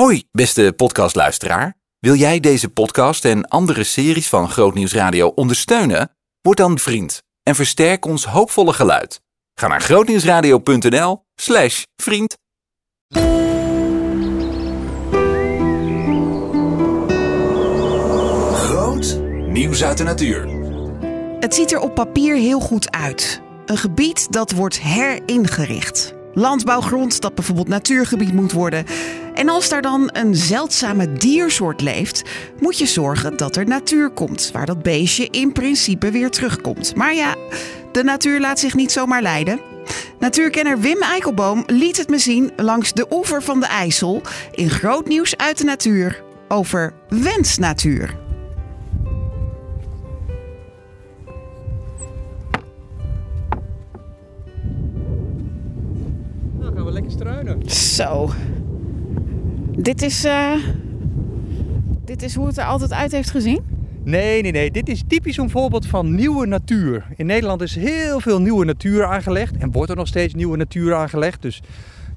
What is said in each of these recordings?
Hoi, beste podcastluisteraar. Wil jij deze podcast en andere series van Grootnieuws Radio ondersteunen? Word dan vriend en versterk ons hoopvolle geluid. Ga naar grootnieuwsradio.nl slash vriend. Groot nieuws uit de natuur. Het ziet er op papier heel goed uit. Een gebied dat wordt heringericht. Landbouwgrond dat bijvoorbeeld natuurgebied moet worden. En als daar dan een zeldzame diersoort leeft, moet je zorgen dat er natuur komt, waar dat beestje in principe weer terugkomt. Maar ja, de natuur laat zich niet zomaar leiden. Natuurkenner Wim Eikelboom liet het me zien langs de oever van de IJssel in groot nieuws uit de natuur over wensnatuur. Dan gaan we lekker struinen. Zo. Dit is, eh, dit is hoe het er altijd uit heeft gezien? Nee, nee, nee. Dit is typisch een voorbeeld van nieuwe natuur. In Nederland is heel veel nieuwe natuur aangelegd. En wordt er nog steeds nieuwe natuur aangelegd. Dus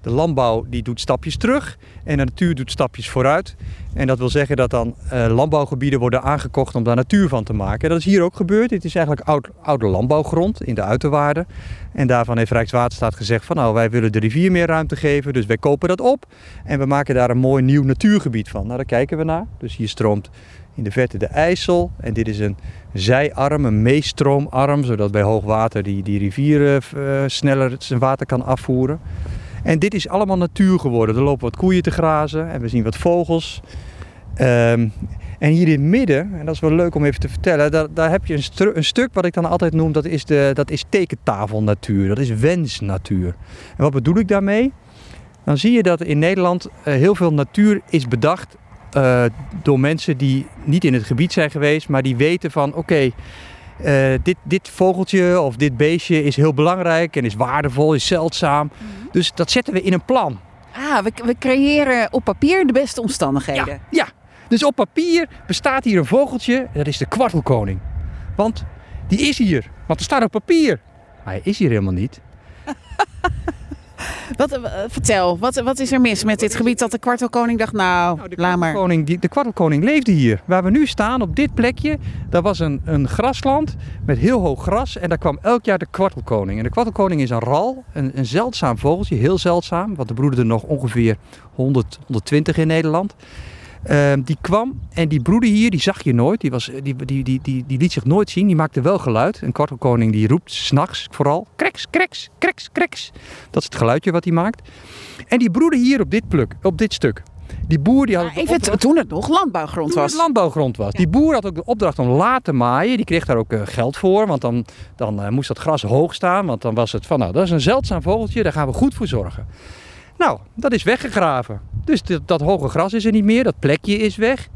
de landbouw die doet stapjes terug. En de natuur doet stapjes vooruit. En dat wil zeggen dat dan eh, landbouwgebieden worden aangekocht om daar natuur van te maken. Dat is hier ook gebeurd. Dit is eigenlijk oud, oude landbouwgrond in de uiterwaarden. En daarvan heeft Rijkswaterstaat gezegd van nou wij willen de rivier meer ruimte geven. Dus wij kopen dat op. En we maken daar een mooi nieuw natuurgebied van. Nou daar kijken we naar. Dus hier stroomt in de verte de IJssel. En dit is een zijarm, een meestroomarm. Zodat bij hoog water die, die rivier eh, sneller zijn water kan afvoeren. En dit is allemaal natuur geworden. Er lopen wat koeien te grazen en we zien wat vogels. Ehm, en hier in het midden, en dat is wel leuk om even te vertellen, daar, daar heb je een, een stuk wat ik dan altijd noem, dat is, de, dat is tekentafelnatuur. Dat is wensnatuur. En wat bedoel ik daarmee? Dan zie je dat in Nederland eh, heel veel natuur is bedacht eh, door mensen die niet in het gebied zijn geweest, maar die weten van oké, eh, dit, dit vogeltje of dit beestje is heel belangrijk en is waardevol, is zeldzaam. Dus dat zetten we in een plan. Ah, we, we creëren op papier de beste omstandigheden. Ja, ja. Dus op papier bestaat hier een vogeltje, dat is de kwartelkoning. Want die is hier, want er staat op papier. Maar hij is hier helemaal niet. Wat, eh, vertel, wat, wat is er mis met dit gebied dat de kwartelkoning dacht, nou, Nou, de, laat maar. die, de kwartelkoning leefde hier. Waar we nu staan, op dit plekje, daar was een, een grasland met heel hoog gras. En daar kwam elk jaar de kwartelkoning. En de kwartelkoning is een ral, een, een zeldzaam vogeltje, heel zeldzaam. Want er broeden er nog ongeveer 100, 120 in Nederland. Ehm, die kwam en die broedde hier, die zag je nooit. Die, was, die, die, die, die, die liet zich nooit zien. Die maakte wel geluid. Een kwartelkoning die roept s'nachts vooral. Kreks, kreks, kreks, kreks. Dat is het geluidje wat hij maakt. En die broedde hier op dit, pluk, op dit stuk. Die boer die had even opdracht- toen het nog landbouwgrond toen was. het landbouwgrond was. Die boer had ook de opdracht om laat te maaien. Die kreeg daar ook eh, geld voor. Want dan, dan eh, moest dat gras hoog staan. Want dan was het van, nou, dat is een zeldzaam vogeltje. Daar gaan we goed voor zorgen. Nou, dat is weggegraven. Dus dat, dat hoge gras is er niet meer. Dat plekje is weg.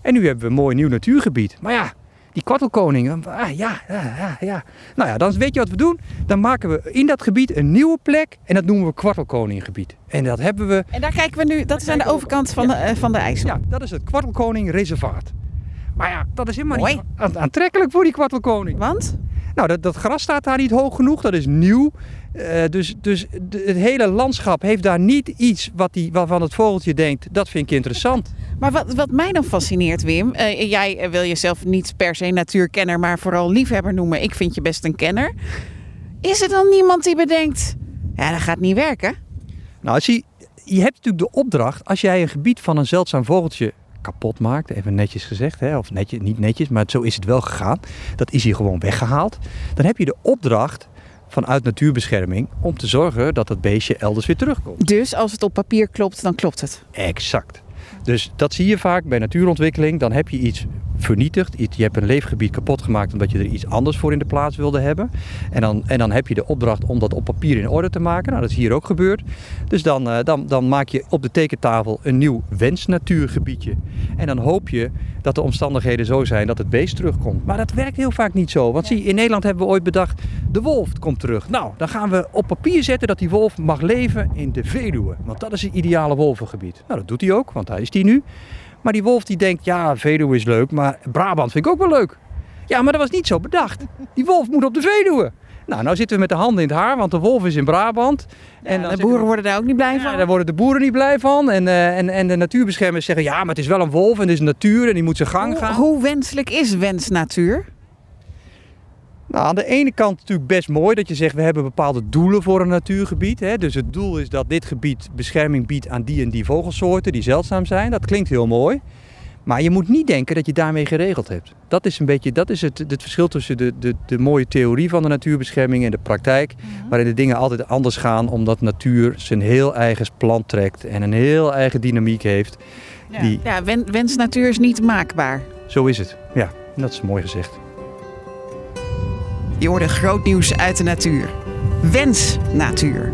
En nu hebben we een mooi nieuw natuurgebied. Maar ja, die kwartelkoning. Ah, ja, ja, ja. Nou ja, dan weet je wat we doen. Dan maken we in dat gebied een nieuwe plek. En dat noemen we kwartelkoninggebied. En dat hebben we En daar kijken we nu, dat is aan de overkant van, de, eh, van de IJssel. ja, dat is het Kwartelkoning Reservaat. Maar ja, dat is helemaal Mooi. niet aan- aantrekkelijk voor die Kwartelkoning. Want? Nou, dat, dat gras staat daar niet hoog genoeg, dat is nieuw. Eh, dus dus de- het hele landschap heeft daar niet iets wat die, waarvan het vogeltje denkt, dat vind ik interessant. Maar wat, wat mij dan fascineert, Wim. eh, jij eh, wil jezelf niet per se natuurkenner, maar vooral liefhebber noemen. Ik vind je best een kenner. Is er dan niemand die bedenkt. Ja, dat gaat niet werken? Nou, zie, je hebt natuurlijk de opdracht, als jij een gebied van een zeldzaam vogeltje kapot maakt, even netjes gezegd, hè, of netjes, niet netjes, maar zo is het wel gegaan. Dat is hier gewoon weggehaald. Dan heb je de opdracht vanuit natuurbescherming om te zorgen dat dat beestje elders weer terugkomt. Dus als het op papier klopt, dan klopt het. Exact. Dus dat zie je vaak bij natuurontwikkeling. Dan heb je iets vernietigd. Je hebt een leefgebied kapot gemaakt omdat je er iets anders voor in de plaats wilde hebben. En dan, en dan heb je de opdracht om dat op papier in orde te maken. Nou, dat is hier ook gebeurd. Dus dan, eh, dan, dan maak je op de tekentafel een nieuw wensnatuurgebiedje. En dan hoop je dat de omstandigheden zo zijn dat het beest terugkomt. Maar dat werkt heel vaak niet zo. Want zie, in Nederland hebben we ooit bedacht, de wolf komt terug. Nou, dan gaan we op papier zetten dat die wolf mag leven in de Veluwe. Want dat is het ideale wolvengebied. Nou, dat doet hij ook, want daar is hij nu. Maar die wolf die denkt, ja, Veluwe is leuk, maar Brabant vind ik ook wel leuk. Ja, maar dat was niet zo bedacht. Die wolf moet op de Veluwe. Nou, nou zitten we met de handen in het haar, want de wolf is in Brabant. En de boeren we- worden daar ook niet blij Ja, van. daar worden de boeren niet blij van. En, eh, en, en de natuurbeschermers zeggen, ja, maar het is wel een wolf en het is natuur en die moet zijn gang Hoe, gaan. hoe wenselijk is wensnatuur? Nou, aan de ene kant natuurlijk best mooi dat je zegt, we hebben bepaalde doelen voor een natuurgebied. Hè? Dus het doel is dat dit gebied bescherming biedt aan die en die vogelsoorten die zeldzaam zijn. Dat klinkt heel mooi. Maar je moet niet denken dat je daarmee geregeld hebt. Dat is een beetje dat is het, het verschil tussen de, de, de mooie theorie van de natuurbescherming en de praktijk. Waarin de dingen altijd anders gaan omdat natuur zijn heel eigen plan trekt en een heel eigen dynamiek heeft. Die, Ja, wen- wensnatuur is niet maakbaar. zo is het. Ja, dat is mooi gezegd. Je hoorde groot nieuws uit de natuur. Wensnatuur.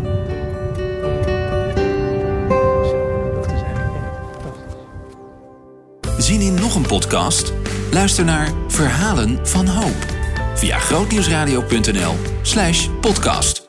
Zien in nog een podcast? Luister naar Verhalen van Hoop via grootnieuwsradio.nl slash podcast.